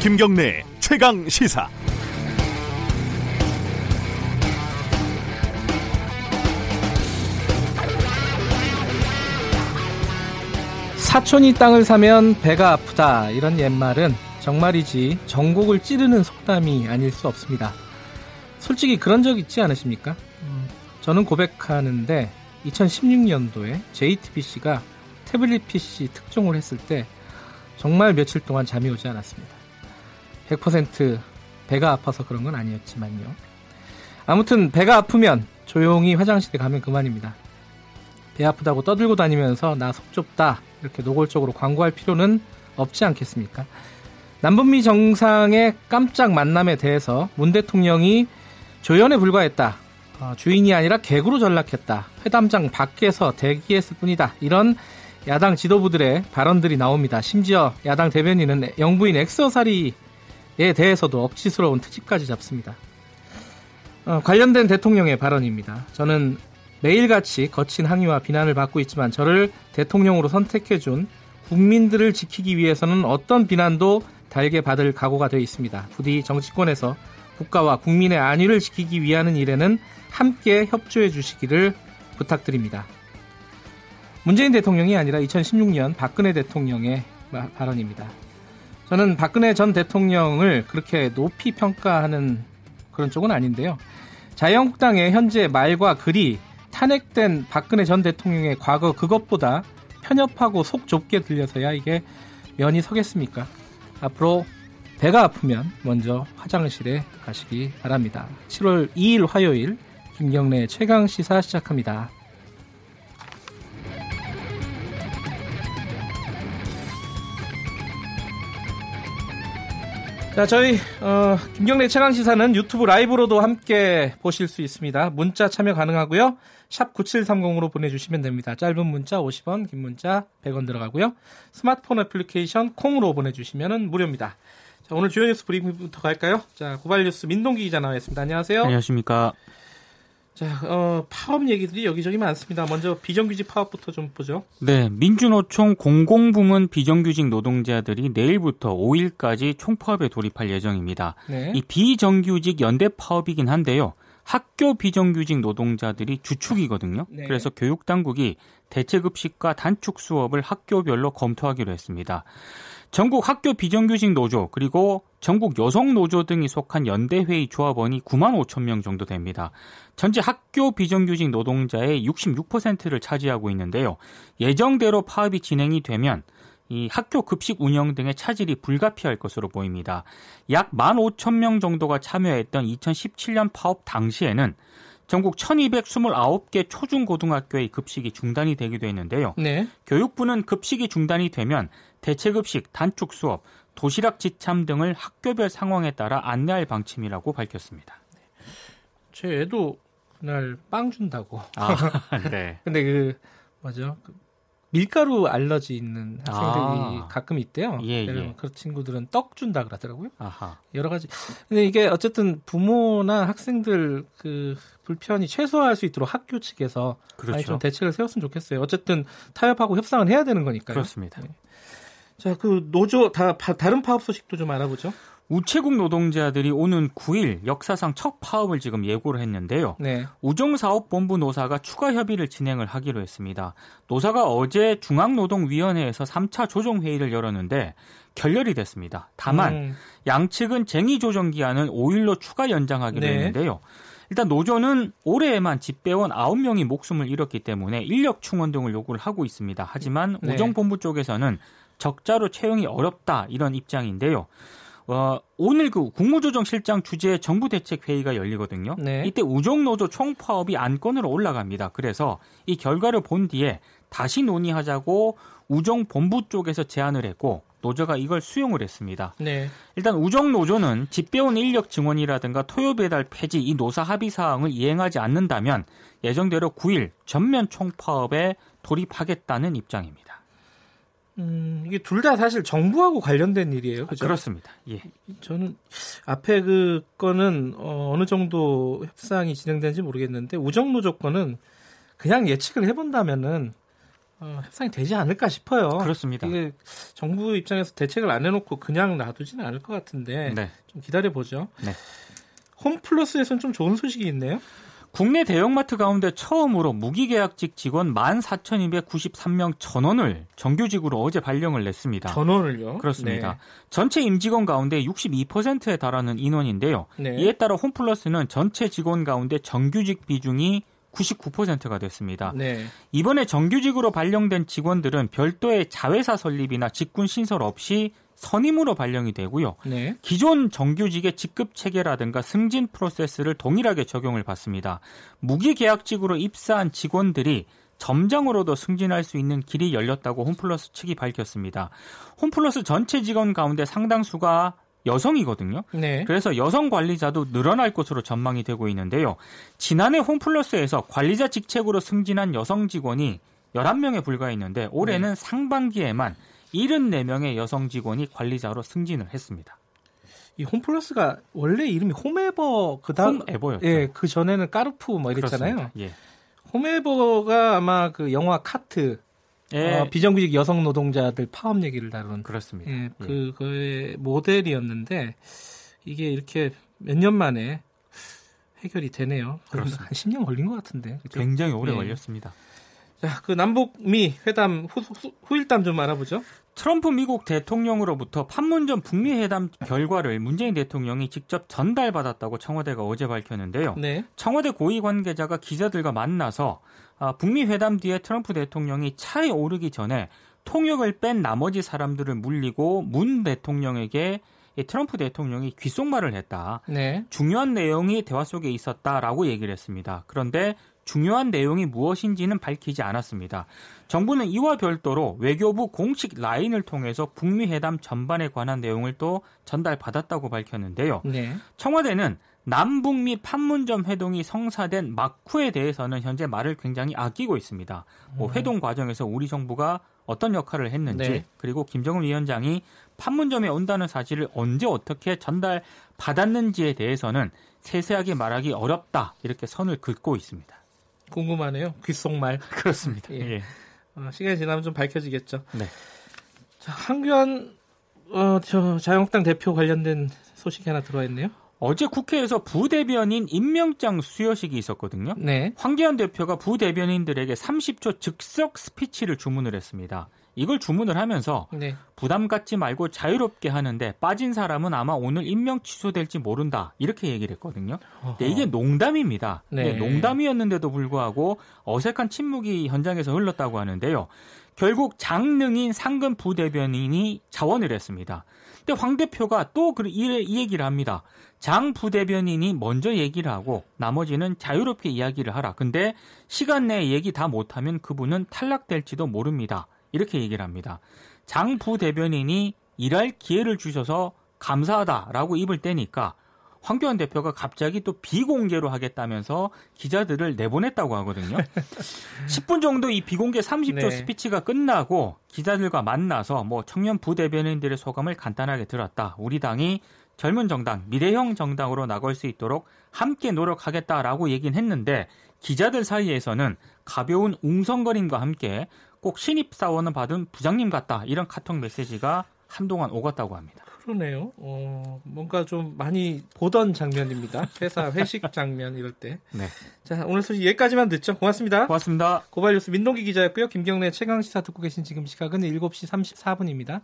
김경래 최강 시사. 사촌이 땅을 사면 배가 아프다 이런 옛말은 정말이지 전곡을 찌르는 속담이 아닐 수 없습니다. 솔직히 그런 적 있지 않으십니까? 음, 저는 고백하는데 2016년도에 JTBC가 태블릿 PC 특종을 했을 때 정말 며칠 동안 잠이 오지 않았습니다. 100% 배가 아파서 그런 건 아니었지만요. 아무튼 배가 아프면 조용히 화장실에 가면 그만입니다. 배 아프다고 떠들고 다니면서 나 속 좁다 이렇게 노골적으로 광고할 필요는 없지 않겠습니까? 남북미 정상의 깜짝 만남에 대해서 문 대통령이 조연에 불과했다. 어, 주인이 아니라 객으로 전락했다. 회담장 밖에서 대기했을 뿐이다. 이런 야당 지도부들의 발언들이 나옵니다. 심지어 야당 대변인은 영부인 엑서사리 에 대해서도 억지스러운 트집까지 잡습니다. 어, 관련된 대통령의 발언입니다. 저는 매일같이 거친 항의와 비난을 받고 있지만 저를 대통령으로 선택해준 국민들을 지키기 위해서는 어떤 비난도 달게 받을 각오가 되어 있습니다. 부디 정치권에서 국가와 국민의 안위를 지키기 위하는 일에는 함께 협조해 주시기를 부탁드립니다. 문재인 대통령이 아니라 2016년 박근혜 대통령의 발언입니다. 저는 박근혜 전 대통령을 그렇게 높이 평가하는 그런 쪽은 아닌데요. 자유한국당의 현재 말과 글이 탄핵된 박근혜 전 대통령의 과거 그것보다 편협하고 속 좁게 들려서야 이게 면이 서겠습니까? 앞으로 배가 아프면 먼저 화장실에 가시기 바랍니다. 7월 2일 화요일 김경래 최강 시사 시작합니다. 자, 저희 어, 김경래 최강 시사는 유튜브 라이브로도 함께 보실 수 있습니다. 문자 참여 가능하고요. 샵 9730으로 보내주시면 됩니다. 짧은 문자 50원, 긴 문자 100원 들어가고요. 스마트폰 애플리케이션 콩으로 보내주시면 무료입니다. 자, 오늘 주요 뉴스 브리핑부터 갈까요? 자, 고발 뉴스 민동기 기자 나와 있습니다. 안녕하세요. 안녕하십니까. 자, 어, 파업 얘기들이 여기저기 많습니다. 먼저 비정규직 파업부터 좀 보죠. 네, 민주노총 공공부문 비정규직 노동자들이 내일부터 5일까지 총파업에 돌입할 예정입니다. 네. 이 비정규직 연대 파업이긴 한데요. 학교 비정규직 노동자들이 주축이거든요. 네. 그래서 교육 당국이 대체급식과 단축 수업을 학교별로 검토하기로 했습니다. 전국 학교 비정규직 노조 그리고 전국 여성 노조 등이 속한 연대회의 조합원이 9만 5천 명 정도 됩니다. 전체 학교 비정규직 노동자의 66%를 차지하고 있는데요. 예정대로 파업이 진행이 되면 이 학교 급식 운영 등의 차질이 불가피할 것으로 보입니다. 약 1만 5천 명 정도가 참여했던 2017년 파업 당시에는 전국 1229개 초중고등학교의 급식이 중단이 되기도 했는데요. 네. 교육부는 급식이 중단이 되면 대체급식, 단축 수업, 도시락 지참 등을 학교별 상황에 따라 안내할 방침이라고 밝혔습니다. 제 애도 그날 빵 준다고. 아, 네. 근데 그 뭐죠? 그 밀가루 알러지 있는 학생들이 아. 가끔 있대요. 예, 예. 그 친구들은 떡 준다 그러더라고요. 아하. 여러 가지. 근데 이게 어쨌든 부모나 학생들 그 불편이 최소화할 수 있도록 학교 측에서 그렇죠. 많이 좀 대책을 세웠으면 좋겠어요. 어쨌든 타협하고 협상을 해야 되는 거니까요. 그렇습니다. 네. 자, 그 노조 다 다른 파업 소식도 좀 알아보죠. 우체국 노동자들이 오는 9일 역사상 첫 파업을 지금 예고를 했는데요. 네. 우정사업본부 노사가 추가 협의를 진행을 하기로 했습니다. 노사가 어제 중앙노동위원회에서 3차 조정회의를 열었는데 결렬이 됐습니다. 다만 음. 양측은 쟁의 조정 기한을 5일로 추가 연장하기로 네. 했는데요. 일단 노조는 올해에만 집배원 9명이 목숨을 잃었기 때문에 인력 충원 등을 요구를 하고 있습니다. 하지만 네. 우정본부 쪽에서는 적자로 채용이 어렵다 이런 입장인데요. 어, 오늘 그 국무조정실장 주재 정부 대책 회의가 열리거든요. 네. 이때 우정노조 총파업이 안건으로 올라갑니다. 그래서 이 결과를 본 뒤에 다시 논의하자고 우정본부 쪽에서 제안을 했고 노조가 이걸 수용을 했습니다. 네. 일단 우정노조는 집배원 인력 증원이라든가 토요 배달 폐지 이 노사 합의 사항을 이행하지 않는다면 예정대로 9일 전면 총파업에 돌입하겠다는 입장입니다. 음, 이게 둘 다 사실 정부하고 관련된 일이에요. 그죠? 그렇습니다. 예. 저는 앞에 그 거는 어, 어느 정도 협상이 진행되는지 모르겠는데 우정노 조 건은 그냥 예측을 해본다면은 어, 협상이 되지 않을까 싶어요. 그렇습니다. 이게 정부 입장에서 대책을 안 해놓고 그냥 놔두지는 않을 것 같은데 네. 좀 기다려 보죠. 네. 홈플러스에서는 좀 좋은 소식이 있네요. 국내 대형마트 가운데 처음으로 무기계약직 직원 14,293명 전원을 정규직으로 어제 발령을 냈습니다. 전원을요? 그렇습니다. 네. 전체 임직원 가운데 62%에 달하는 인원인데요. 네. 이에 따라 홈플러스는 전체 직원 가운데 정규직 비중이 99%가 됐습니다. 네. 이번에 정규직으로 발령된 직원들은 별도의 자회사 설립이나 직군 신설 없이 선임으로 발령이 되고요. 네. 기존 정규직의 직급 체계라든가 승진 프로세스를 동일하게 적용을 받습니다. 무기계약직으로 입사한 직원들이 점장으로도 승진할 수 있는 길이 열렸다고 홈플러스 측이 밝혔습니다. 홈플러스 전체 직원 가운데 상당수가 여성이거든요. 네. 그래서 여성 관리자도 늘어날 것으로 전망이 되고 있는데요. 지난해 홈플러스에서 관리자 직책으로 승진한 여성 직원이 11명에 불과했는데 올해는 네. 상반기에만 74명의 여성 직원이 관리자로 승진을 했습니다. 이 홈플러스가 원래 이름이 홈에버 그다음 홈에버였죠. 예, 그 전에는 까르푸 뭐 이랬잖아요. 예. 홈에버가 아마 그 영화 카트 예. 어, 비정규직 여성 노동자들 파업 얘기를 다룬 그렇습니다. 예, 그그 모델이었는데 이게 이렇게 몇 년 만에 해결이 되네요. 그렇습니다. 한 10년 걸린 것 같은데. 그렇죠? 굉장히 오래 예. 걸렸습니다. 자, 그 남북미 회담 후, 후, 후 일담 좀 알아보죠. 트럼프 미국 대통령으로부터 판문점 북미 회담 결과를 문재인 대통령이 직접 전달받았다고 청와대가 어제 밝혔는데요. 네. 청와대 고위 관계자가 기자들과 만나서 아, 북미 회담 뒤에 트럼프 대통령이 차에 오르기 전에 통역을 뺀 나머지 사람들을 물리고 문 대통령에게 트럼프 대통령이 귓속말을 했다. 네. 중요한 내용이 대화 속에 있었다라고 얘기를 했습니다. 그런데 중요한 내용이 무엇인지는 밝히지 않았습니다. 정부는 이와 별도로 외교부 공식 라인을 통해서 북미 회담 전반에 관한 내용을 또 전달받았다고 밝혔는데요. 네. 청와대는 남북미 판문점 회동이 성사된 막후에 대해서는 현재 말을 굉장히 아끼고 있습니다. 뭐 음. 회동 과정에서 우리 정부가 어떤 역할을 했는지 네. 그리고 김정은 위원장이 판문점에 온다는 사실을 언제 어떻게 전달 받았는지에 대해서는 세세하게 말하기 어렵다 이렇게 선을 긋고 있습니다. 궁금하네요. 귓속말. 그렇습니다. 예. 예. 어, 시간이 지나면 좀 밝혀지겠죠. 네. 자, 한규환 어, 저 자유한국당 대표 관련된 소식이 하나 들어와 있네요. 어제 국회에서 부대변인 임명장 수여식이 있었거든요. 네. 황기현 대표가 부대변인들에게 30초 즉석 스피치를 주문을 했습니다. 이걸 주문을 하면서 네. 부담 갖지 말고 자유롭게 하는데 빠진 사람은 아마 오늘 임명 취소될지 모른다 이렇게 얘기를 했거든요. 근데 이게 농담입니다. 네. 농담이었는데도 불구하고 어색한 침묵이 현장에서 흘렀다고 하는데요. 결국 장능인 상근 부대변인이 자원을 했습니다. 근데 황 대표가 또이 이 얘기를 합니다. 장 부대변인이 먼저 얘기를 하고 나머지는 자유롭게 이야기를 하라. 근데 시간 내에 얘기 다 못하면 그분은 탈락될지도 모릅니다. 이렇게 얘기를 합니다. 장 부대변인이 일할 기회를 주셔서 감사하다라고 입을 떼니까 황교안 대표가 갑자기 또 비공개로 하겠다면서 기자들을 내보냈다고 하거든요. 10분 정도 이 비공개 30초 네. 스피치가 끝나고 기자들과 만나서 뭐 청년 부대변인들의 소감을 간단하게 들었다. 우리 당이 젊은 정당, 미래형 정당으로 나갈 수 있도록 함께 노력하겠다라고 얘기는 했는데 기자들 사이에서는 가벼운 웅성거림과 함께 꼭 신입사원을 받은 부장님 같다 이런 카톡 메시지가 한동안 오갔다고 합니다. 그러네요. 어, 뭔가 좀 많이 보던 장면입니다. 회사 회식 장면 이럴 때. 네. 자, 오늘 소식 여기까지만 듣죠. 고맙습니다. 고맙습니다. 고발뉴스 민동기 기자였고요. 김경래 최강 시사 듣고 계신 지금 시각은 7시 34분입니다.